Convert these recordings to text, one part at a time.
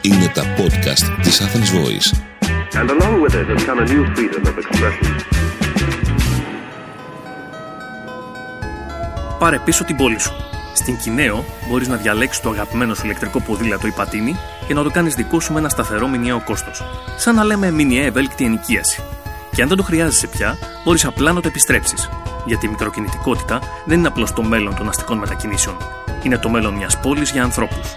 Είναι τα podcast της Athens Voice. And along with it has come a new freedom of expression. Πάρε πίσω την πόλη σου. Στην Κινέο μπορείς να διαλέξεις το αγαπημένο σου ηλεκτρικό ποδήλατο ή πατίνι και να το κάνεις δικό σου με ένα σταθερό μηνιαίο κόστος. Σαν να λέμε μηνιαία ευέλικτη ενοικίαση. Και αν δεν το χρειάζεσαι πια, μπορείς απλά να το επιστρέψεις. Γιατί η μικροκινητικότητα δεν είναι απλώς το μέλλον των αστικών μετακινήσεων. Είναι το μέλλον μιας πόλης για ανθρώπους.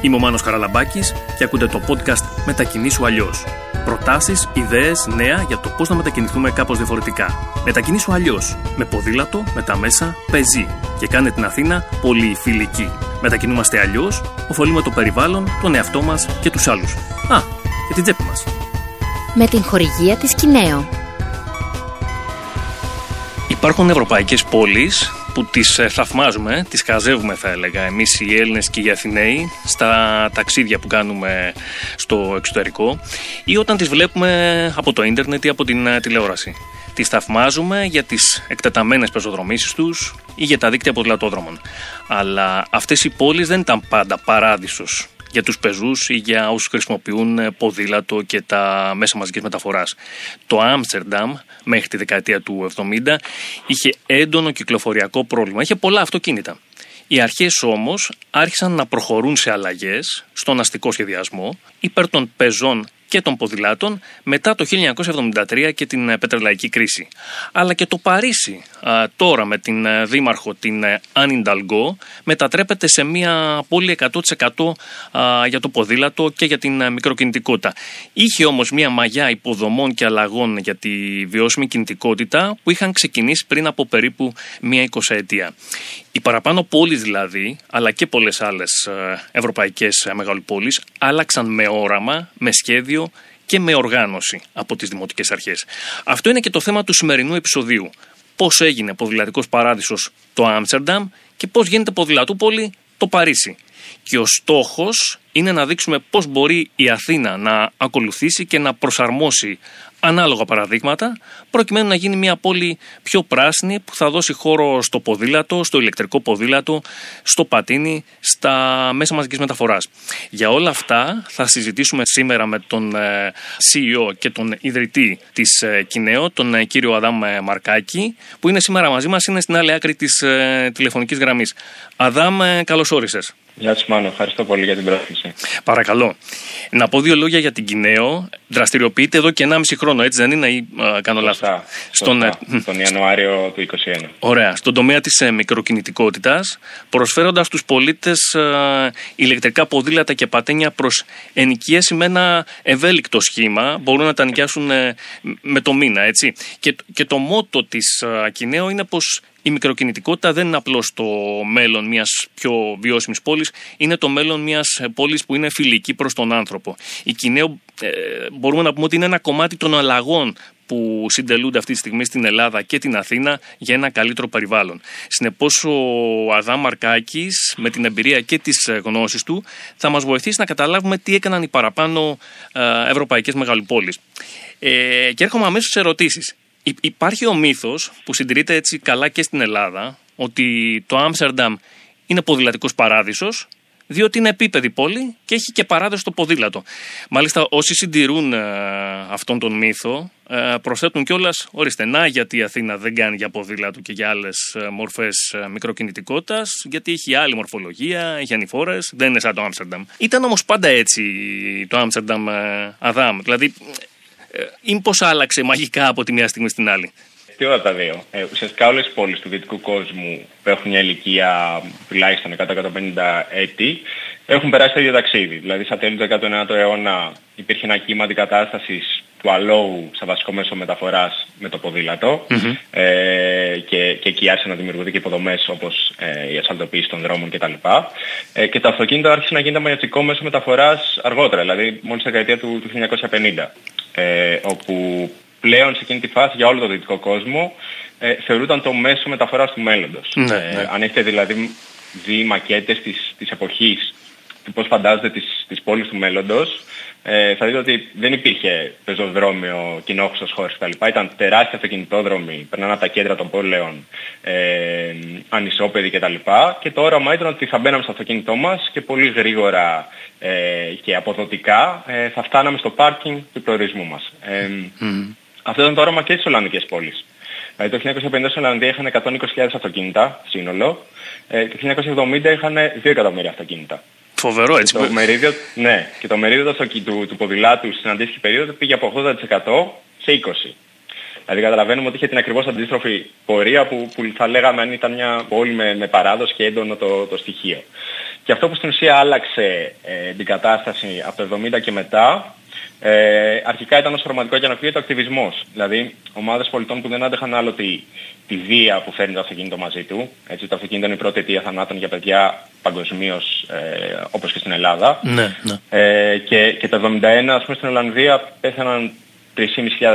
Είμαι ο Μάνος Καραλαμπάκης και ακούτε το podcast Μετακινήσου αλλιώς. Προτάσεις, ιδέες, νέα για το πώς να μετακινηθούμε κάπως διαφορετικά. Μετακινήσου αλλιώς. Με ποδήλατο, με τα μέσα, πεζί. Και κάνε την Αθήνα πολύ φιλική. Μετακινούμαστε αλλιώς, ωφελούμε το περιβάλλον, τον εαυτό μας και τους άλλους. Α, και την τσέπη μας. Με την χορηγία της Κινέο. Υπάρχουν ευρωπαϊκές πόλεις που τις ε, θαυμάζουμε, τις καζεύουμε θα έλεγα εμείς οι Έλληνες και οι Αθηναίοι στα ταξίδια που κάνουμε στο εξωτερικό ή όταν τις βλέπουμε από το ίντερνετ ή από την ε, τηλεόραση. Τις θαυμάζουμε για τις εκτεταμένες πεζοδρομήσεις τους ή για τα δίκτυα ποδηλατόδρομων. Αλλά αυτές οι πόλεις δεν ήταν πάντα παράδεισος για τους πεζούς ή για όσους χρησιμοποιούν ε, ποδήλατο και τα μέσα μαζικής μεταφοράς. Το Άμστερνταμ μέχρι τη δεκαετία του 70 είχε έντονο κυκλοφοριακό πρόβλημα. Είχε πολλά αυτοκίνητα. Οι αρχές όμως άρχισαν να προχωρούν σε αλλαγές στον αστικό σχεδιασμό υπέρ των πεζών και των ποδηλάτων μετά το 1973 και την ε, πετρελαϊκή κρίση. Αλλά και το Παρίσι τώρα με την ε, δήμαρχο την Άνιν ε, μετατρέπεται σε μια πόλη 100% για το ποδήλατο και για την μικροκινητικότητα. Είχε όμως μια μαγιά υποδομών και αλλαγών για τη βιώσιμη κινητικότητα που είχαν ξεκινήσει πριν από περίπου μια εικοσαετία. Οι παραπάνω πόλεις δηλαδή, αλλά και πολλές άλλες ευρωπαϊκές μεγαλοπόλεις, άλλαξαν με όραμα, με σχέδιο και με οργάνωση από τις δημοτικές αρχές. Αυτό είναι και το θέμα του σημερινού επεισοδίου. Πώς έγινε ποδηλατικός παράδεισος το Άμστερνταμ και πώς γίνεται ποδηλατούπολη το Παρίσι. Και ο στόχος είναι να δείξουμε πώς μπορεί η Αθήνα να ακολουθήσει και να προσαρμόσει ανάλογα παραδείγματα, προκειμένου να γίνει μια πόλη πιο πράσινη που θα δώσει χώρο στο ποδήλατο, στο ηλεκτρικό ποδήλατο, στο πατίνι, στα μέσα μαζικής μεταφοράς. Για όλα αυτά θα συζητήσουμε σήμερα με τον ε, CEO και τον ιδρυτή της ε, Κινέο, τον ε, κύριο Αδάμ Μαρκάκη, που είναι σήμερα μαζί μας, είναι στην άλλη άκρη της τηλεφωνικής γραμμής. Αδάμ, καλώς όρισες. Γεια σα, Μάνο. Ευχαριστώ πολύ για την πρόσκληση. Παρακαλώ. Να πω δύο λόγια για την Κινέο. Δραστηριοποιείται εδώ και 1,5 χρόνο, έτσι δεν είναι, ή α, κάνω λάθος; Στον, ε, τον Ιανουάριο του 2021. Ωραία. Στον τομέα της ε, μικροκινητικότητας, προσφέροντας στους πολίτες ε, ηλεκτρικά ποδήλατα και πατένια προς ενοικίαση με ένα ευέλικτο σχήμα. Μπορούν να τα νοικιάσουν ε, με το μήνα, έτσι. Και, και το μότο της ε, Κινέο είναι πως η μικροκινητικότητα δεν είναι απλώς το μέλλον μιας πιο βιώσιμης πόλης, είναι το μέλλον μιας πόλης που είναι φιλική προς τον άνθρωπο. Η Κινέο ε, μπορούμε να πούμε ότι είναι ένα κομμάτι των αλλαγών που συντελούνται αυτή τη στιγμή στην Ελλάδα και την Αθήνα για ένα καλύτερο περιβάλλον. Συνεπώς, ο Αδάμ Μαρκάκη, με την εμπειρία και τις γνώσεις του, θα μας βοηθήσει να καταλάβουμε τι έκαναν οι παραπάνω ε, ευρωπαϊκές μεγαλοπόλεις. Ε, και έρχομαι αμέσως σε ερωτήσεις. Υπάρχει ο μύθος που συντηρείται έτσι καλά και στην Ελλάδα ότι το Άμστερνταμ είναι ποδηλατικός παράδεισος διότι είναι επίπεδη πόλη και έχει και παράδοση στο ποδήλατο. Μάλιστα, όσοι συντηρούν ε, αυτόν τον μύθο ε, προσθέτουν κιόλας, ορίστε, να γιατί η Αθήνα δεν κάνει για ποδήλατο και για άλλες μορφές ε, μικροκινητικότητας, γιατί έχει άλλη μορφολογία, έχει ανηφόρες, δεν είναι σαν το Άμστερνταμ. Ήταν όμως πάντα έτσι το Άμστερνταμ ε, Αδάμ. Δηλαδή, ή πώ άλλαξε μαγικά από τη μία στιγμή στην άλλη. Τι όλα τα δύο. Ε, ουσιαστικά όλες οι πόλεις του δυτικού κόσμου που έχουν μια ηλικία τουλάχιστον 150 έτη έχουν περάσει το ίδιο ταξίδι. Δηλαδή, στα τέλη του 19ου αιώνα υπήρχε ένα κύμα αντικατάστασης του αλόου σαν βασικό μέσο μεταφοράς με το ποδήλατο mm-hmm. ε, και, και εκεί άρχισαν να δημιουργούνται και υποδομές όπως ε, η ασφαλτοποίηση των δρόμων κτλ. Ε, και το αυτοκίνητο άρχισε να γίνεται μαγιατικό μέσο μεταφοράς αργότερα, δηλαδή μόλις στη δεκαετία του, του 1950 ε, όπου πλέον σε εκείνη τη φάση για όλο τον δυτικό κόσμο ε, θεωρούταν το μέσο μεταφοράς του μέλλοντος. Ναι, ναι. Ε, αν έχετε δηλαδή δει μακέτες της, της εποχής πώς φαντάζονται τις, τις πόλεις του μέλλοντος, ε, θα δείτε ότι δεν υπήρχε πεζοδρόμιο, κοινόχρηστος χώρος κτλ. Ήταν τεράστια αυτοκινητόδρομοι, περνάνε από τα κέντρα των πόλεων, ε, ανισόπεδοι κτλ. Και το όραμα ήταν ότι θα μπαίναμε στο αυτοκίνητό μας και πολύ γρήγορα ε, και αποδοτικά ε, θα φτάναμε στο πάρκινγκ του προορισμού μας. Ε, Αυτό ήταν το όραμα και στις Ολλανδικές πόλεις. Δηλαδή το 1950 στην Ολλανδία είχαν 120.000 αυτοκίνητα σύνολο ε, και το 1970 είχαν 2 εκατομμύρια αυτοκίνητα. Φοβερό έτσι. Το μερίδιο, ναι, και το μερίδιο του, του, του ποδηλάτου στην αντίστοιχη περίοδο πήγε από 80% σε 20%. Δηλαδή καταλαβαίνουμε ότι είχε την ακριβώς αντίστροφη πορεία που, που θα λέγαμε αν ήταν μια πόλη με, με παράδοση και έντονο το, το στοιχείο. Και αυτό που στην ουσία άλλαξε ε, την κατάσταση από το 70 και μετά ε, αρχικά ήταν ως χρωματικό και αναπτύγεται ο ακτιβισμός. Δηλαδή ομάδες πολιτών που δεν άντεχαν άλλο τη, τη βία που φέρνει το αυτοκίνητο μαζί του. Έτσι, το αυτοκίνητο είναι η πρώτη αιτία θανάτων για παιδιά παγκοσμίως ε, όπως και στην Ελλάδα. Ναι, ναι. Ε, και, και το 1971 ας πούμε στην Ολλανδία πέθαναν 3.500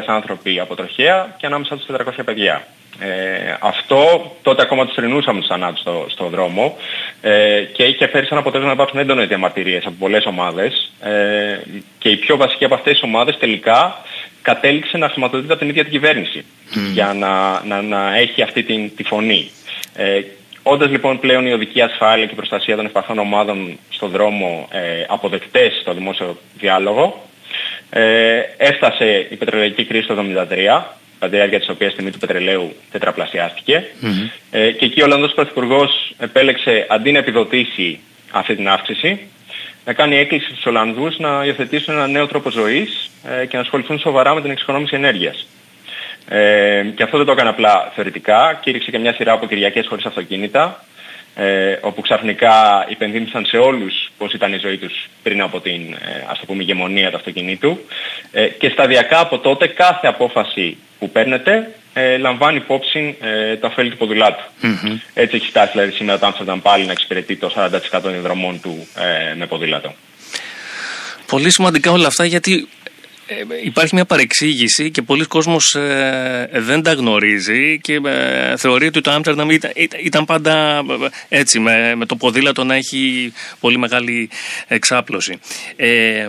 άνθρωποι από τροχέα και ανάμεσα τους 400 παιδιά. Ε, αυτό τότε ακόμα τους τρινούσαμε τους θανάτους στο, στο δρόμο ε, και είχε φέρει σαν αποτέλεσμα να υπάρχουν έντονες διαμαρτυρίες από πολλές ομάδες ε, και η πιο βασική από αυτές τις ομάδες τελικά κατέληξε να χρηματοδοτείται από την ίδια την κυβέρνηση για να, να, να έχει αυτή την, τη φωνή. Ε, Όντας λοιπόν πλέον η οδική ασφάλεια και η προστασία των ευπαθών ομάδων στον δρόμο ε, αποδεκτές στο δημόσιο διάλογο, ε, έφτασε η πετρελαϊκή κρίση το 1973 κατά τη διάρκεια της οποίας τιμή του πετρελαίου Ε, και εκεί ο Ολλανδός Πρωθυπουργός επέλεξε αντί να επιδοτήσει αυτή την αύξηση, να κάνει έκκληση στους Ολλανδούς να υιοθετήσουν ένα νέο τρόπο ζωής ε, και να ασχοληθούν σοβαρά με την εξοικονόμηση ενέργειας. Ε, και αυτό δεν το έκανε απλά θεωρητικά, κήρυξε και μια σειρά από Κυριακές χωρίς αυτοκίνητα, ε, όπου ξαφνικά υπενθύμησαν σε όλους πώς ήταν η ζωή τους πριν από την ε, ας το πούμε ηγεμονία του αυτοκινήτου ε, και σταδιακά από τότε κάθε απόφαση που παίρνετε ε, λαμβάνει υπόψη ε, το ωφέλη του ποδηλάτου. Mm-hmm. Έτσι έχει φτάσει δηλαδή σήμερα το Άμστερνταμ πάλι να εξυπηρετεί το 40% των δρομών του ε, με ποδήλατο. Πολύ σημαντικά όλα αυτά γιατί ε, υπάρχει μια παρεξήγηση και πολλοί κόσμος ε, δεν τα γνωρίζει και ε, θεωρεί ότι το Άμστερνταμ ήταν, ήταν πάντα έτσι με, με το ποδήλατο να έχει πολύ μεγάλη εξάπλωση. Ε,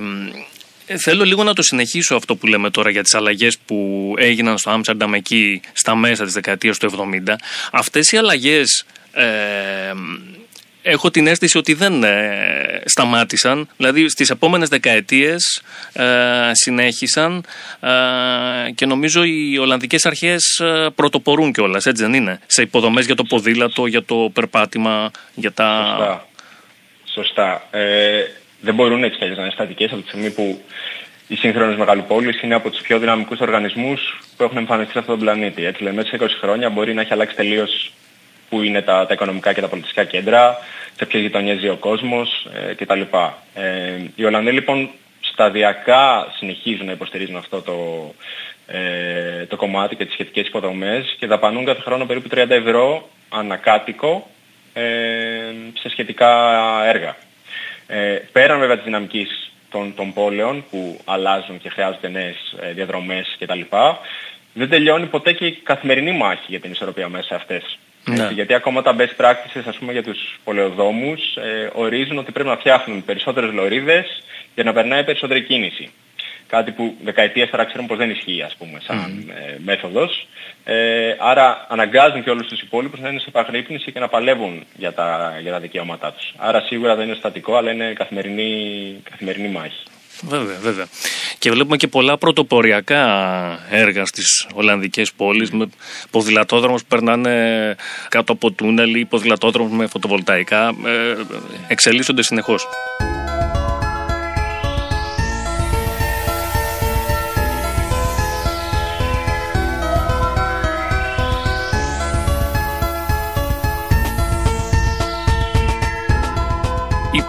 Θέλω λίγο να το συνεχίσω αυτό που λέμε τώρα για τις αλλαγές που έγιναν στο Άμστερνταμ εκεί στα μέσα της δεκαετίας του 70. Αυτές οι αλλαγές ε, έχω την αίσθηση ότι δεν ε, σταμάτησαν. Δηλαδή στις επόμενες δεκαετίες ε, συνέχισαν ε, και νομίζω οι Ολλανδικές αρχές ε, πρωτοπορούν κιόλας, έτσι δεν είναι; Σε υποδομές για το ποδήλατο, για το περπάτημα, για τα... Σωστά. Σωστά. Ε, δεν μπορούν έτσι να είναι στατικές από τη στιγμή που οι σύγχρονες μεγαλοπόλεις είναι από τους πιο δυναμικούς οργανισμούς που έχουν εμφανιστεί σε αυτόν τον πλανήτη. Έτσι λέμε, μέσα σε 20 χρόνια μπορεί να έχει αλλάξει τελείως που είναι τα, τα οικονομικά και τα πολιτιστικά κέντρα, σε ποιες γειτονιές ζει ο κόσμος ε, κτλ. Ε, οι Ολλανδοί λοιπόν σταδιακά συνεχίζουν να υποστηρίζουν αυτό το, ε, το κομμάτι και τις σχετικές υποδομές και δαπανούν κάθε χρόνο περίπου 30 ευρώ ανακάτοικο ε, σε σχετικά έργα. Ε, πέραν βέβαια της δυναμικής των, των πόλεων που αλλάζουν και χρειάζονται νέες ε, διαδρομές κτλ. Δεν τελειώνει ποτέ και η καθημερινή μάχη για την ισορροπία μέσα σε αυτές. Ναι. γιατί ακόμα τα best practices ας πούμε για τους πολεοδόμους ε, ορίζουν ότι πρέπει να φτιάχνουν περισσότερες λωρίδες για να περνάει περισσότερη κίνηση. Κάτι που δεκαετίες τώρα ξέρουμε πως δεν ισχύει ας πούμε σαν ε, μέθοδος. Ε, άρα αναγκάζουν και όλους τους υπόλοιπους να είναι σε επαγρύπνηση και να παλεύουν για τα, για τα δικαιώματά τους. Άρα σίγουρα δεν είναι στατικό αλλά είναι καθημερινή, καθημερινή μάχη. Βέβαια, βέβαια. Και βλέπουμε και πολλά πρωτοποριακά έργα στις Ολλανδικές πόλεις με ποδηλατόδρομους που περνάνε κάτω από τούνελ ή ποδηλατόδρομους με φωτοβολταϊκά. Ε, εξελίσσονται συνεχώς.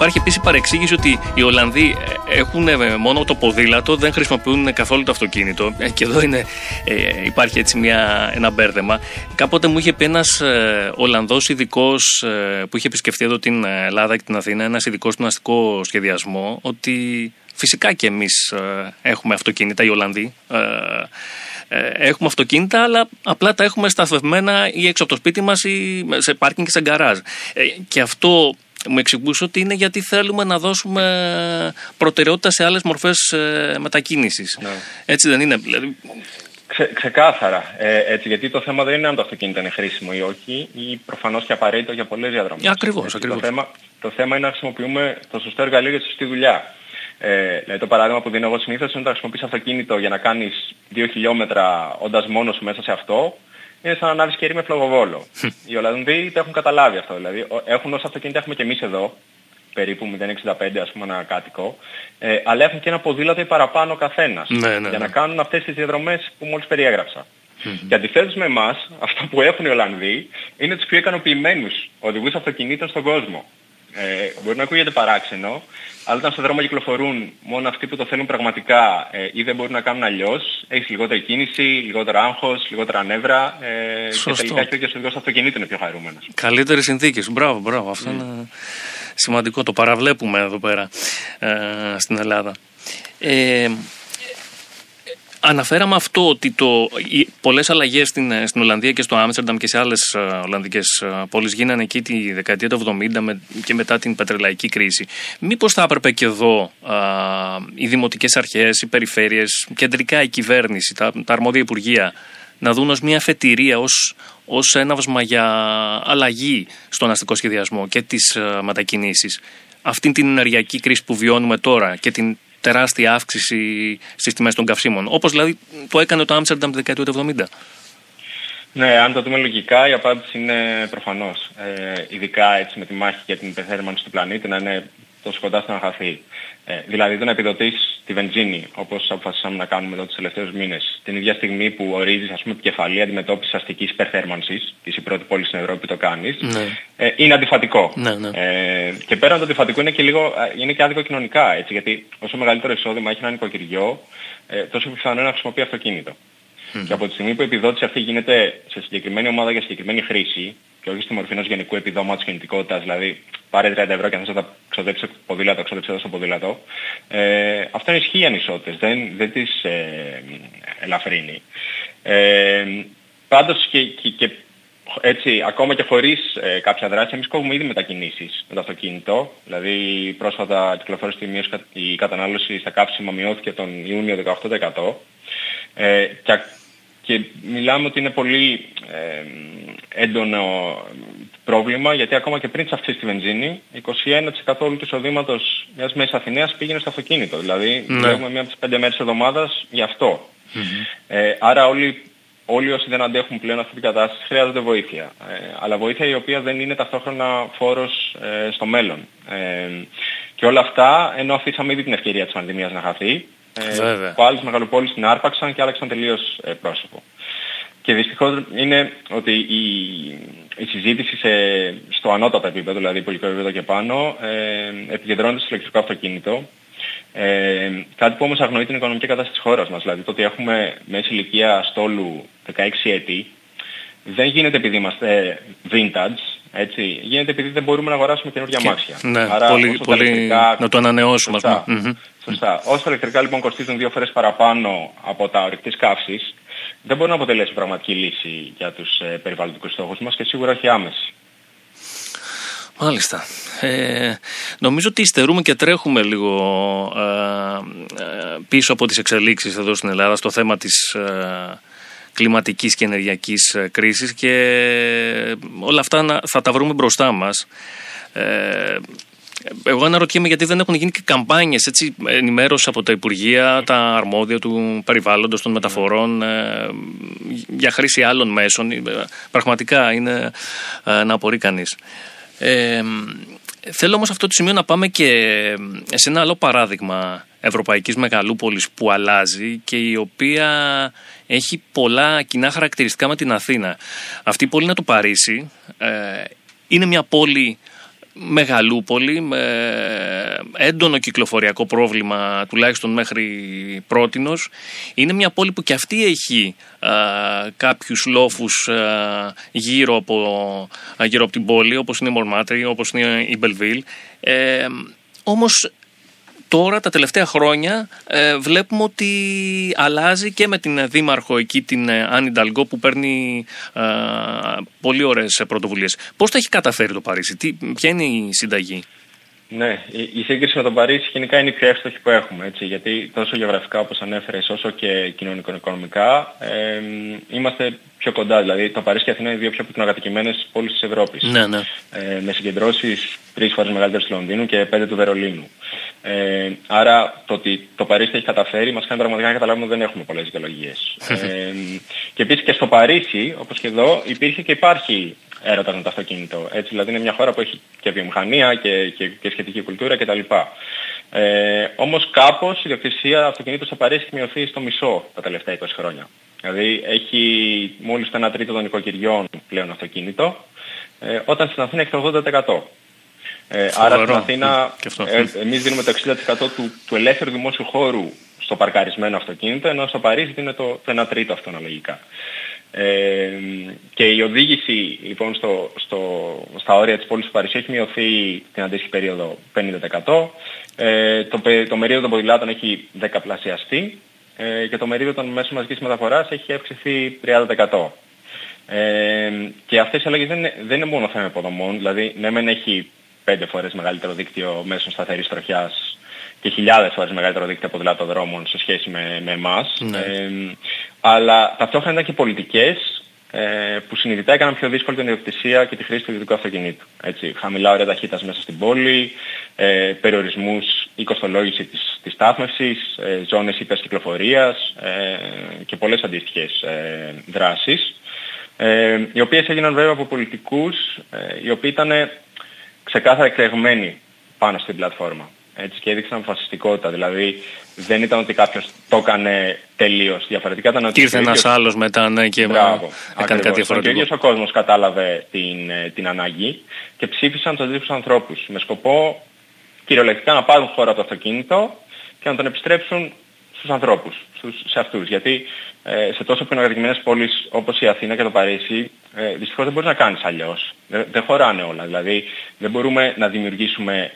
Υπάρχει επίσης παρεξήγηση ότι οι Ολλανδοί ε, έχουν ε, μόνο το ποδήλατο, δεν χρησιμοποιούν καθόλου το αυτοκίνητο. Ε, και εδώ είναι, υπάρχει έτσι μια, ένα μπέρδεμα. Κάποτε μου είχε πει ένας Ολλανδός ειδικός που είχε επισκεφτεί εδώ την Ελλάδα και την Αθήνα, ένας ειδικός στον αστικό σχεδιασμό, ότι φυσικά και εμείς έχουμε αυτοκίνητα, οι Ολλανδοί. Έχουμε αυτοκίνητα, αλλά απλά τα έχουμε σταθευμένα ή έξω από το σπίτι μας ή σε πάρκινγκ και σε γκαράζ. Και αυτό μου εξηγούσε ότι είναι γιατί θέλουμε να δώσουμε προτεραιότητα σε άλλες μορφές ε, μετακίνησης. Ναι. Έτσι δεν είναι. Δηλαδή, Ξε, ξεκάθαρα. Ε, έτσι, γιατί το θέμα δεν είναι αν το αυτοκίνητο είναι χρήσιμο ή όχι, ή προφανώς και απαραίτητο για πολλές διαδρομές. Ακριβώς, ακριβώ. Το θέμα, το θέμα είναι να χρησιμοποιούμε το σωστό εργαλείο για τη σωστή δουλειά. Ε, δηλαδή το παράδειγμα που δίνω εγώ συνήθως είναι να χρησιμοποιείς αυτοκίνητο για να κάνεις 2 χιλιόμετρα όντας μόνος σου μέσα σε αυτό, είναι σαν να ανάβει κερί με φλογοβόλο. Οι Ολλανδοί το έχουν καταλάβει αυτό. Δηλαδή έχουν όσα αυτοκίνητα έχουμε και εμείς εδώ, περίπου 0,65 ας πούμε ένα κάτοικο, ε, αλλά έχουν και ένα ποδήλατο ή παραπάνω καθένας Ναι, ναι, για ναι. να κάνουν αυτές τις διαδρομές που μόλις περιέγραψα. Και αντιθέτως με εμάς, αυτό που έχουν οι Ολλανδοί είναι τους πιο ικανοποιημένους οδηγούς αυτοκινήτων στον κόσμο. Ε, μπορεί να ακούγεται παράξενο, αλλά όταν στον δρόμο κυκλοφορούν μόνο αυτοί που το θέλουν πραγματικά ε, ή δεν μπορούν να κάνουν αλλιώς, έχεις λιγότερη κίνηση, λιγότερο άγχος, λιγότερα νεύρα ε, και Σωστό. τελικά και ο ίδιος οδηγός αυτοκινήτου είναι πιο χαρούμενος. Καλύτερες συνθήκες. Μπράβο, μπράβο. Αυτό είναι σημαντικό. Το παραβλέπουμε εδώ πέρα ε, στην Ελλάδα. Ε, αναφέραμε αυτό ότι το, οι, πολλές αλλαγές στην, ε, στην Ολλανδία και στο Άμστερνταμ και σε άλλες ε, Ολλανδικές ε, πόλεις γίνανε εκεί τη δεκαετία του 70 με, και μετά την πετρελαϊκή κρίση. Μήπως θα έπρεπε και εδώ α, οι δημοτικές αρχές, οι περιφέρειες, κεντρικά η κυβέρνηση, τα, τα αρμόδια υπουργεία να δουν ως μια αφετηρία, ως, ως έναυσμα για αλλαγή στον αστικό σχεδιασμό και τις ε, μετακινήσεις. Αυτήν την ενεργειακή κρίση που βιώνουμε τώρα και την τεράστια αύξηση στις τιμές των καυσίμων. Όπως δηλαδή το έκανε το Άμστερνταμ τη δεκαετία του 70. Ναι, αν το δούμε λογικά, η απάντηση είναι προφανώς. Ε, ειδικά έτσι με τη μάχη για την υπερθέρμανση του πλανήτη να είναι τόσο κοντά στο να χαθεί. Ε, δηλαδή το να επιδοτείς τη βενζίνη, όπως αποφασίσαμε να κάνουμε εδώ τους τελευταίους μήνες, την ίδια στιγμή που ορίζεις ας πούμε επικεφαλή αντιμετώπισης αστικής υπερθέρμανσης, και είσαι η πρώτη πόλη στην Ευρώπη που το κάνεις, Ναι. ε, είναι αντιφατικό. Ναι, ναι. Ε, και πέραν το αντιφατικό είναι και λίγο, ε, είναι και άδικο κοινωνικά, έτσι, γιατί όσο μεγαλύτερο εισόδημα έχει ένα νοικοκυριό, ε, τόσο πιο πιθανό είναι να χρησιμοποιεί αυτοκίνητο. Και από τη στιγμή που η επιδότηση αυτή γίνεται σε συγκεκριμένη ομάδα για συγκεκριμένη χρήση, και όχι στη μορφή ενός γενικού επιδόματος κινητικότητας, δηλαδή πάρε 30 ευρώ και αν θες να τα ξοδέψεις στο ποδήλατο, ξοδέψε τα στο ποδήλατο, ε, αυτό ενισχύει οι ανισότητες, δεν, δεν τις ε, ελαφρύνει. Ε, πάντως και, και, και έτσι, ακόμα και χωρίς ε, κάποια δράση, εμείς κόβουμε ήδη μετακινήσεις με το αυτοκίνητο. Δηλαδή, πρόσφατα κυκλοφόρησε τη μείωση, η κατανάλωση στα κάψιμα μειώθηκε τον Ιούνιο 18%. Ε, και, α- και μιλάμε ότι είναι πολύ ε, έντονο πρόβλημα, γιατί ακόμα και πριν τις αυξήσει τη βενζίνη, 21% όλου του εισοδήματος μιας μέσης Αθηναίας πήγαινε στο αυτοκίνητο. Δηλαδή, Ναι. βλέπουμε μία από τις πέντε μέρες της εβδομάδας γι' αυτό. Ε, άρα όλοι, όλοι όσοι δεν αντέχουν πλέον αυτή την κατάσταση χρειάζονται βοήθεια. Ε, αλλά βοήθεια η οποία δεν είναι ταυτόχρονα φόρος ε, στο μέλλον. Ε, και όλα αυτά ενώ αφήσαμε ήδη την ευκαιρία της πανδημίας να χαθεί. Ε, Βέβαια. που άλλες μεγαλοπόλεις την άρπαξαν και άλλαξαν τελείως ε, πρόσωπο. Και δυστυχώς είναι ότι η, η συζήτηση σε, στο ανώτατο επίπεδο, δηλαδή πολιτικό επίπεδο και πάνω, ε, επικεντρώνεται στο ηλεκτρικό αυτοκίνητο. Ε, κάτι που όμως αγνοεί την οικονομική κατάσταση της χώρας μας. Δηλαδή το ότι έχουμε μέση ηλικία στόλου 16 έτη δεν γίνεται επειδή είμαστε vintage, έτσι. Γίνεται επειδή δεν μπορούμε να αγοράσουμε καινούργια Και- αμάξια. ναι, Άρα, πολύ- όσο τα πολύ ηλεκτρικά- να το ανανεώσουμε, ας Σωστά. πούμε. Μμμ. Σωστά. Όσο τα ηλεκτρικά λοιπόν κοστίζουν δύο φορές παραπάνω από τα ορυκτής καύσης, δεν μπορεί να αποτελέσει πραγματική λύση για τους ε, περιβαλλοντικούς στόχους μας και σίγουρα όχι άμεση. Μάλιστα. Ε, νομίζω ότι υστερούμε και τρέχουμε λίγο ε, ε, πίσω από τις εξελίξεις εδώ στην Ελλάδα στο θέμα της ε, κλιματικής και ενεργειακής ε, κρίσης και όλα αυτά να, θα τα βρούμε μπροστά μας. Ε, εγώ αναρωτιέμαι γιατί δεν έχουν γίνει και καμπάνιες έτσι, ενημέρωση από τα Υπουργεία, τα αρμόδια του περιβάλλοντος, των μεταφορών ε, για χρήση άλλων μέσων. Ε, Πραγματικά είναι ε, να απορεί κανείς. Ε, θέλω όμως αυτό το σημείο να πάμε και σε ένα άλλο παράδειγμα ευρωπαϊκής μεγαλούπολης που αλλάζει και η οποία έχει πολλά κοινά χαρακτηριστικά με την Αθήνα. Αυτή η πόλη είναι το Παρίσι. Ε, είναι μια πόλη μεγαλούπολη με έντονο κυκλοφοριακό πρόβλημα τουλάχιστον μέχρι πρότινος. Είναι μια πόλη που και αυτή έχει α, κάποιους λόφους α, γύρω, από, α, γύρω από την πόλη όπως είναι η Μονμάρτρη, όπως είναι η Μπελβίλ. Ε, όμως τώρα τα τελευταία χρόνια ε, βλέπουμε ότι αλλάζει και με την δήμαρχο εκεί την Άννη Νταλγκό που παίρνει ε, πολύ ωραίες πρωτοβουλίες. Πώς το έχει καταφέρει το Παρίσι, τι, ποια είναι η συνταγή; Ναι, η σύγκριση με τον Παρίσι γενικά είναι η πιο εύστοχη που έχουμε, έτσι, γιατί τόσο γεωγραφικά όπως ανέφερες όσο και κοινωνικο-οικονομικά ε, είμαστε πιο κοντά. Δηλαδή το Παρίσι και η Αθήνα είναι οι δύο πιο πυκνοκατοικημένες πόλεις της Ευρώπης. Ναι, ναι. Ε, με συγκεντρώσεις τρεις φορές μεγαλύτερες του Λονδίνου και πέντε του Βερολίνου. Ε, άρα το ότι το Παρίσι έχει καταφέρει μας κάνει πραγματικά να καταλάβουμε ότι δεν έχουμε πολλές δικαιολογίες. ε, και επίσης και στο Παρίσι, όπως και εδώ, υπήρχε και υπάρχει έρωτα με το αυτοκίνητο. Έτσι, δηλαδή είναι μια χώρα που έχει και βιομηχανία και, και, και σχετική κουλτούρα κτλ. Ε, όμως κάπως η ιδιοκτησία αυτοκινήτου στο Παρίσι έχει μειωθεί στο μισό τα τελευταία 20 χρόνια. Δηλαδή έχει μόλις το 1 τρίτο των οικοκυριών πλέον αυτοκίνητο, ε, όταν στην Αθήνα έχει το 80%. Ε, άρα στην Αθήνα ε, εμείς δίνουμε το 60% του, του ελεύθερου δημόσιου χώρου στο παρκαρισμένο αυτοκίνητο, ενώ στο Παρίσι δίνουμε το, το 1 τρίτο αυτό αναλογικά. Ε, και η οδήγηση λοιπόν στο, στο, στα όρια της πόλης του Παρισιού έχει μειωθεί την αντίστοιχη περίοδο 50%. Ε, το, το μερίδιο των ποδηλάτων έχει δεκαπλασιαστεί ε, και το μερίδιο των μέσων μαζικής μεταφοράς έχει αυξηθεί 30%. Ε, και αυτές οι αλλαγές δεν είναι, δεν είναι μόνο θέμα υποδομών, δηλαδή ναι μεν έχει πέντε φορές μεγαλύτερο δίκτυο μέσων σταθερής τροχιάς και χιλιάδες φορές μεγαλύτερο δίκτυο ποδηλάτων σε σχέση με, με εμάς. Ναι. Ε, αλλά ταυτόχρονα ήταν και πολιτικές ε, που συνειδητά έκαναν πιο δύσκολη την ιδιοκτησία και τη χρήση του ιδιωτικού αυτοκινήτου. Έτσι, χαμηλά ωραία ταχύτητας μέσα στην πόλη, ε, περιορισμούς ή κοστολόγηση της, της στάθμευσης, ε, ζώνες ύπερ κυκλοφορίας ε, και πολλές αντίστοιχες ε, δράσεις, ε, οι οποίες έγιναν βέβαια από πολιτικούς ε, οι οποίοι ήταν ξεκάθαρα εκλεγμένοι πάνω στην πλατφόρμα έτσι, και έδειξαν αποφασιστικότητα. Δηλαδή δεν ήταν ότι κάποιος το έκανε τελείως διαφορετικά. Ήταν ότι και ήρθε ένας άλλος μετά ναι, και Μπράβο, έκανε κάτι διαφορετικό. Και ο ίδιος ο κόσμος κατάλαβε την, ε, την ανάγκη και ψήφισαν τους αντίστοιχους ανθρώπους με σκοπό κυριολεκτικά να πάρουν χώρα από το αυτοκίνητο και να τον επιστρέψουν στους ανθρώπους, στους, σε αυτούς. Γιατί ε, σε τόσο πινοκατοικημένες πόλεις όπως η Αθήνα και το Παρίσι ε, δυστυχώς δεν μπορείς να κάνεις αλλιώς. Δεν, δεν χωράνε όλα. Δηλαδή δεν μπορούμε να δημιουργήσουμε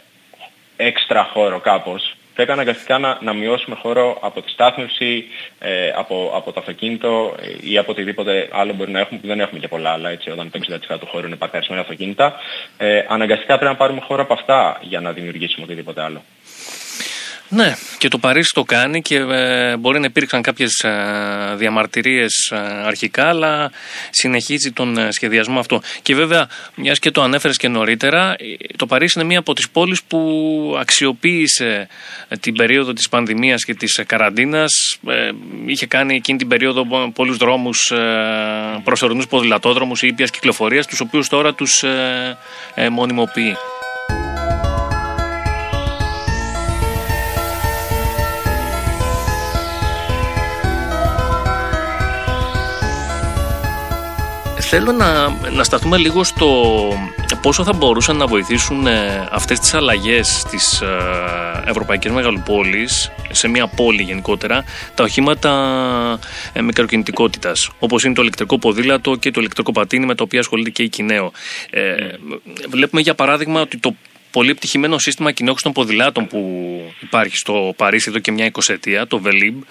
έξτρα χώρο κάπως, πρέπει αναγκαστικά να, να μειώσουμε χώρο από τη στάθμευση, ε, από, από το αυτοκίνητο ε, ή από οτιδήποτε άλλο μπορεί να έχουμε που δεν έχουμε και πολλά άλλα έτσι, όταν το 60% του χώρου είναι παρκαρισμένα αυτοκίνητα. Ε, αναγκαστικά πρέπει να πάρουμε χώρο από αυτά για να δημιουργήσουμε οτιδήποτε άλλο. Ναι, και το Παρίσι το κάνει και ε, μπορεί να υπήρξαν κάποιες ε, διαμαρτυρίες ε, αρχικά, αλλά συνεχίζει τον ε, σχεδιασμό αυτό. Και βέβαια, μιας και το ανέφερες και νωρίτερα, το Παρίσι είναι μία από τις πόλεις που αξιοποίησε την περίοδο της πανδημίας και της καραντίνας. είχε κάνει εκείνη την περίοδο πολλούς δρόμους, προσωρινούς ποδηλατόδρομους ή ήπιας κυκλοφορίας, τους οποίους τώρα τους μονιμοποιεί. Θέλω να, να σταθούμε λίγο στο πόσο θα μπορούσαν να βοηθήσουν ε, αυτές τις αλλαγές στις ε, ευρωπαϊκές μεγαλοπόλεις, σε μια πόλη γενικότερα, τα οχήματα ε, μικροκινητικότητας, όπως είναι το ηλεκτρικό ποδήλατο και το ηλεκτρικό πατίνι με το οποίο ασχολείται και η Κινέο. Ε, βλέπουμε για παράδειγμα ότι το πολύ επιτυχημένο σύστημα κοινόχρηση των ποδηλάτων που υπάρχει στο Παρίσι εδώ και μια εικοσαετία, το Velib,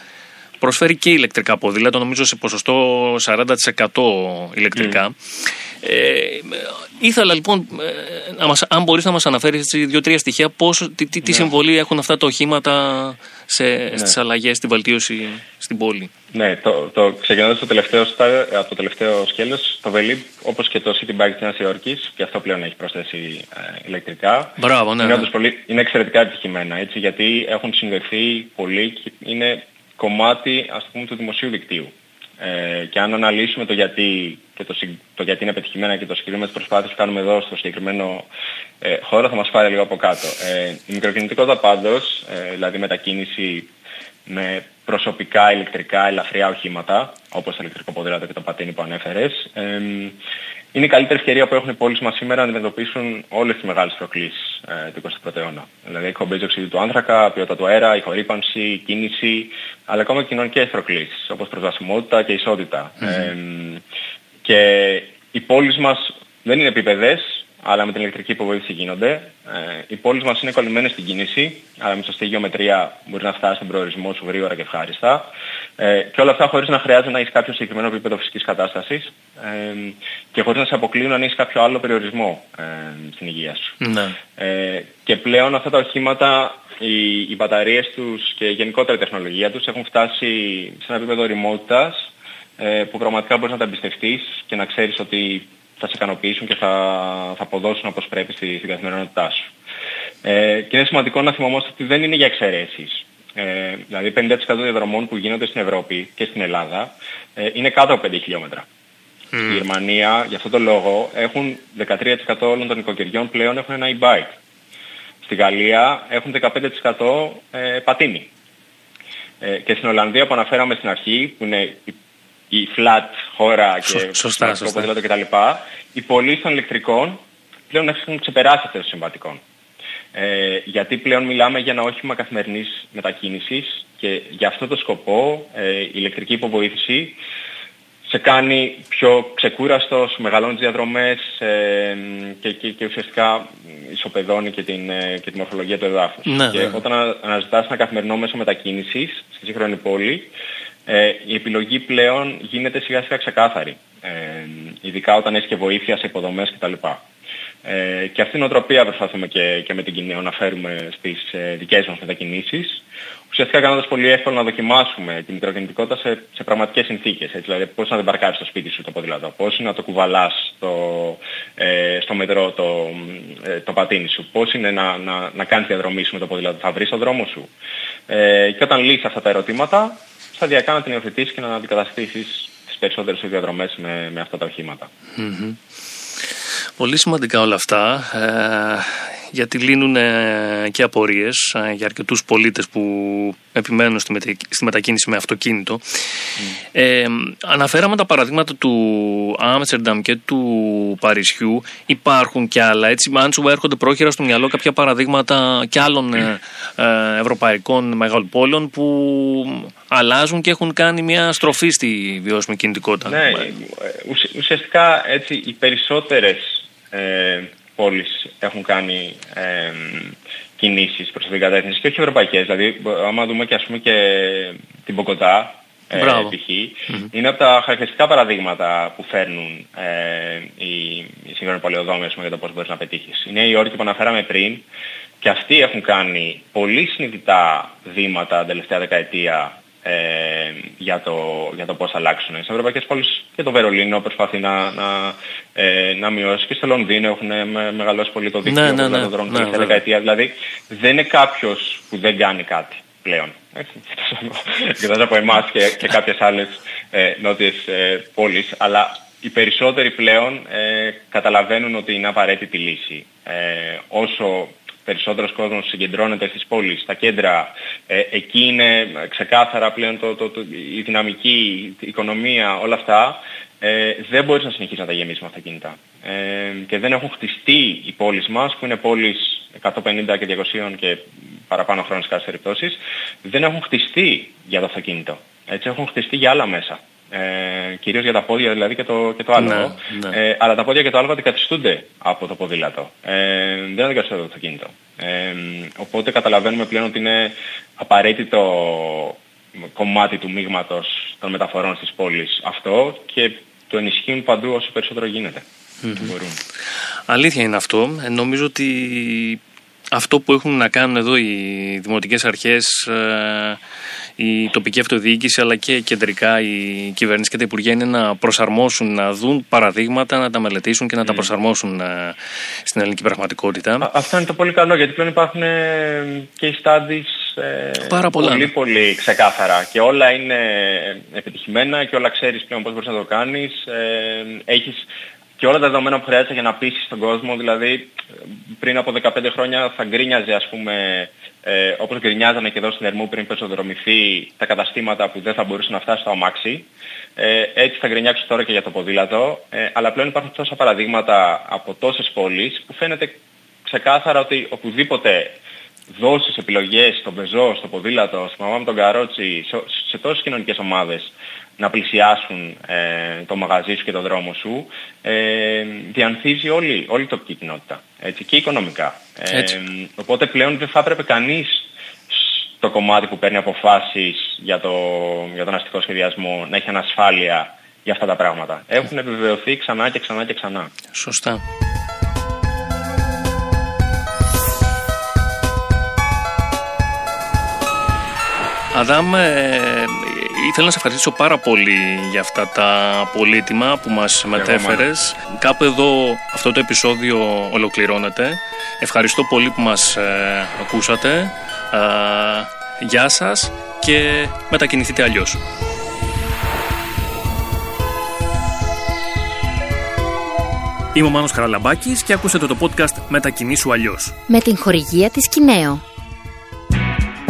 προσφέρει και ηλεκτρικά ποδήλατα, νομίζω σε ποσοστό 40% ηλεκτρικά. Ε, ήθελα λοιπόν, ε, να μας, αν μπορείς να μας αναφέρεις δύο-τρία στοιχεία, πώς, τι, τι, τι ναι. συμβολή έχουν αυτά τα οχήματα σε, ναι. στις αλλαγές, στη βελτίωση στην πόλη. Ναι, το, το, ξεκινώντας το τελευταίο, από το τελευταίο σκέλος, το Velib, όπως και το City Bike της Νέας Υόρκης, και αυτό πλέον έχει προσθέσει ε, ηλεκτρικά, Μπράβο, ναι, είναι, ναι. Πολύ, είναι εξαιρετικά επιτυχημένα, έτσι, γιατί έχουν συνδεθεί πολύ και είναι κομμάτι ας πούμε του δημοσίου δικτύου. Ε, και αν αναλύσουμε το γιατί και το, το γιατί είναι πετυχημένα και το συγκεκριμένο προσπάθειες που κάνουμε εδώ στο συγκεκριμένο ε, χώρο θα μας πάρει λίγο από κάτω. Ε, η μικροκινητικότητα πάντως, ε, δηλαδή μετακίνηση με προσωπικά ηλεκτρικά ελαφριά οχήματα, όπως το ηλεκτρικό ποδήλατο και το πατίνι που ανέφερες, ε, είναι η καλύτερη ευκαιρία που έχουν οι πόλεις μας σήμερα να αντιμετωπίσουν όλες τις μεγάλες προκλήσεις ε, του 21ου αιώνα. Δηλαδή εκπομπές οξυδίου του άνθρακα, ποιότητα του αέρα, ηχορύπανση, η κίνηση, αλλά ακόμα και κοινωνικές προκλήσεις, όπως προσβασιμότητα και ισότητα. Mm-hmm. Ε, και οι πόλεις μας δεν είναι επίπεδες, αλλά με την ηλεκτρική υποβοήθηση γίνονται. Ε, οι πόλεις μας είναι κολλημένες στην κίνηση, αλλά με σωστή γεωμετρία μπορεί να φτάσει στον προορισμό σου γρήγορα και ευχάριστα. Ε, και όλα αυτά χωρίς να χρειάζεται να έχεις κάποιο συγκεκριμένο επίπεδο φυσικής κατάστασης ε, και χωρίς να σε αποκλείουν αν έχεις κάποιο άλλο περιορισμό ε, στην υγεία σου. Ναι. Ε, και πλέον αυτά τα οχήματα, οι, οι μπαταρίες τους και γενικότερα η τεχνολογία τους έχουν φτάσει σε ένα επίπεδο ρημότητας ε, που πραγματικά μπορείς να τα εμπιστευτείς και να ξέρεις ότι θα σε ικανοποιήσουν και θα, θα αποδώσουν όπως πρέπει στη, στην καθημερινότητά σου. Ε, και είναι σημαντικό να θυμόμαστε ότι δεν είναι για εξαιρέσεις. Ε, δηλαδή 50% των διαδρομών που γίνονται στην Ευρώπη και στην Ελλάδα ε, είναι κάτω από 5 χιλιόμετρα. Στη Γερμανία, για αυτόν τον λόγο, έχουν 13% όλων των οικοκυριών πλέον έχουν ένα e-bike. Στη Γαλλία έχουν 15% ε, πατίνι. Ε, και στην Ολλανδία που αναφέραμε στην αρχή, που είναι η, η flat χώρα και Σω- σωστά, το σωστά. ποδήλατο κτλ. Οι πωλήσει των ηλεκτρικών πλέον έχουν ξεπεράσει αυτές των συμβατικών. Ε, γιατί πλέον μιλάμε για ένα όχημα καθημερινής μετακίνησης και για αυτό το σκοπό ε, η ηλεκτρική υποβοήθηση σε κάνει πιο ξεκούραστο, σου μεγαλώνει τις διαδρομές ε, και, και, και ουσιαστικά ισοπεδώνει και την, ε, και τη μορφολογία του εδάφους. Ναι, και ναι. όταν ανα- αναζητάς ένα καθημερινό μέσο μετακίνησης στη σύγχρονη πόλη, ε, η επιλογή πλέον γίνεται σιγά σιγά ξεκάθαρη. Ε, ειδικά όταν έχεις και βοήθεια σε υποδομές κτλ. Ε, και αυτήν την οτροπία προσπαθούμε και, και με την Κινέο να φέρουμε στις ε, δικές μας μετακινήσεις. Ουσιαστικά κάνοντας πολύ εύκολο να δοκιμάσουμε τη μικροκινητικότητα σε, σε πραγματικές συνθήκες. Έτσι, δηλαδή πώς να δεν παρκάρεις στο σπίτι σου το ποδήλατο, πώς είναι να το κουβαλάς στο, ε, στο μετρό το, ε, το πατίνι σου, πώς είναι να, να, να κάνεις διαδρομή σου με το ποδήλατο, θα βρεις τον δρόμο σου. Ε, και όταν λύσεις αυτά τα ερωτήματα, σταδιακά να την υιοθετήσεις και να αντικαταστήσεις τις περισσότερες σου διαδρομές με, με αυτά τα οχήματα. Πολύ σημαντικά όλα αυτά, ε, γιατί λύνουν ε, και απορίες ε, για αρκετούς πολίτες που επιμένουν στη, μετα- στη μετακίνηση με αυτοκίνητο. Ε, αναφέραμε τα παραδείγματα του Άμστερνταμ και του Παρισιού. Υπάρχουν κι άλλα. Έτσι, αν σου έρχονται πρόχειρα στο μυαλό κάποια παραδείγματα κι άλλων ε, ε, ευρωπαϊκών μεγαλοπόλων που αλλάζουν και έχουν κάνει μια στροφή στη βιώσιμη κινητικότητα; Ναι, ε, ουσ- ουσιαστικά έτσι οι περισσότερες ε, πόλεις έχουν κάνει ε, κινήσεις προς αυτήν την κατεύθυνση και όχι ευρωπαϊκές. Δηλαδή, μπο- άμα δούμε και ας πούμε και την Ποκοτά, ε, Μπράβο. π.χ. είναι από τα χαρακτηριστικά παραδείγματα που φέρνουν ε, οι, οι σύγχρονοι πολεοδόμοι ας πούμε, για το πώς μπορείς να πετύχεις. Είναι οι όρκοι που αναφέραμε πριν και αυτοί έχουν κάνει πολύ συνειδητά βήματα την τελευταία δεκαετία ε, για, το, για το πώς θα αλλάξουν. Στις ευρωπαϊκές πόλεις και το Βερολίνο προσπαθεί να, να, ε, να μειώσει και στο Λονδίνο έχουν με, μεγαλώσει πολύ το δίκτυο Ναι, ναι, ναι. ποδηλατοδρόμων Ναι, την τελευταία βέβαια. δεκαετία. Δηλαδή δεν είναι κάποιος που δεν κάνει κάτι πλέον. Έτσι, Εκτός από εμάς και, και κάποιες άλλες ε, νότιες ε, πόλεις, αλλά οι περισσότεροι πλέον ε, καταλαβαίνουν ότι είναι απαραίτητη λύση. Ε, όσο περισσότερος κόσμος συγκεντρώνεται στις πόλεις, στα κέντρα, ε, εκεί είναι ξεκάθαρα πλέον το, το, το, η δυναμική, η οικονομία, όλα αυτά, ε, δεν μπορείς να συνεχίσεις να τα γεμίσεις με αυτοκίνητα. Ε, και δεν έχουν χτιστεί οι πόλεις μας, που είναι πόλεις 150 και 200 και παραπάνω χρόνων σε κάποιες περιπτώσεις, δεν έχουν χτιστεί για το αυτοκίνητο. Έτσι έχουν χτιστεί για άλλα μέσα. Ε, κυρίως για τα πόδια δηλαδή και το, και το άλογο. Ναι, ναι. Ε, αλλά τα πόδια και το άλογο αντικαθιστούνται από το ποδήλατο. Ε, δεν αντικαθιστούνται από το αυτοκίνητο. Ε, οπότε καταλαβαίνουμε πλέον ότι είναι απαραίτητο κομμάτι του μείγματος των μεταφορών στις πόλεις αυτό και το ενισχύουν παντού όσο περισσότερο γίνεται. Μπορούν. Αλήθεια είναι αυτό. Ε, νομίζω ότι αυτό που έχουν να κάνουν εδώ οι δημοτικές αρχές, ε, η τοπική αυτοδιοίκηση αλλά και κεντρικά η κυβέρνηση και τα υπουργεία είναι να προσαρμόσουν, να δουν παραδείγματα, να τα μελετήσουν και να τα προσαρμόσουν ε, στην ελληνική πραγματικότητα. Α- Αυτό είναι το πολύ καλό γιατί πλέον υπάρχουν ε, και οι studies ε, Πάρα πολλά. πολύ πολύ ξεκάθαρα και όλα είναι επιτυχημένα και όλα ξέρεις πλέον πώς μπορείς να το κάνεις. Ε, έχεις και όλα τα δεδομένα που χρειάζεται για να πείσεις τον κόσμο. Δηλαδή πριν από 15 χρόνια θα γκρίνιαζε ας πούμε ε, όπως γκρινιάζανε και εδώ στην Ερμού πριν πεζοδρομηθεί τα καταστήματα που δεν θα μπορούσε να φτάσει στο αμάξι. Ε, έτσι θα γκρινιάξει τώρα και για το ποδήλατο. Ε, αλλά πλέον υπάρχουν τόσα παραδείγματα από τόσες πόλεις που φαίνεται ξεκάθαρα ότι οπουδήποτε δώσεις επιλογές στον πεζό, στο ποδήλατο, στη μαμά με τον καρότσι, σε, σε τόσες κοινωνικές ομάδες να πλησιάσουν ε, το μαγαζί σου και το δρόμο σου, ε, διανθίζει όλη, όλη η τοπική κοινότητα έτσι, και οικονομικά. Ε, οπότε πλέον δεν θα έπρεπε κανείς στο κομμάτι που παίρνει αποφάσεις για, το, για τον αστικό σχεδιασμό να έχει ανασφάλεια για αυτά τα πράγματα. Έχουν επιβεβαιωθεί ξανά και ξανά και ξανά. Σωστά. Αδάμ, ε, ήθελα να σε ευχαριστήσω πάρα πολύ για αυτά τα πολύτιμα που μας μετέφερες. Κάπου εδώ αυτό το επεισόδιο ολοκληρώνεται. Ευχαριστώ πολύ που μας ε, ακούσατε. Ε, γεια σας και μετακινηθείτε αλλιώς. Είμαι ο Μάνος Χαραλαμπάκης και ακούσατε το podcast «Μετακινήσου αλλιώς». Με την χορηγία της Κινέο.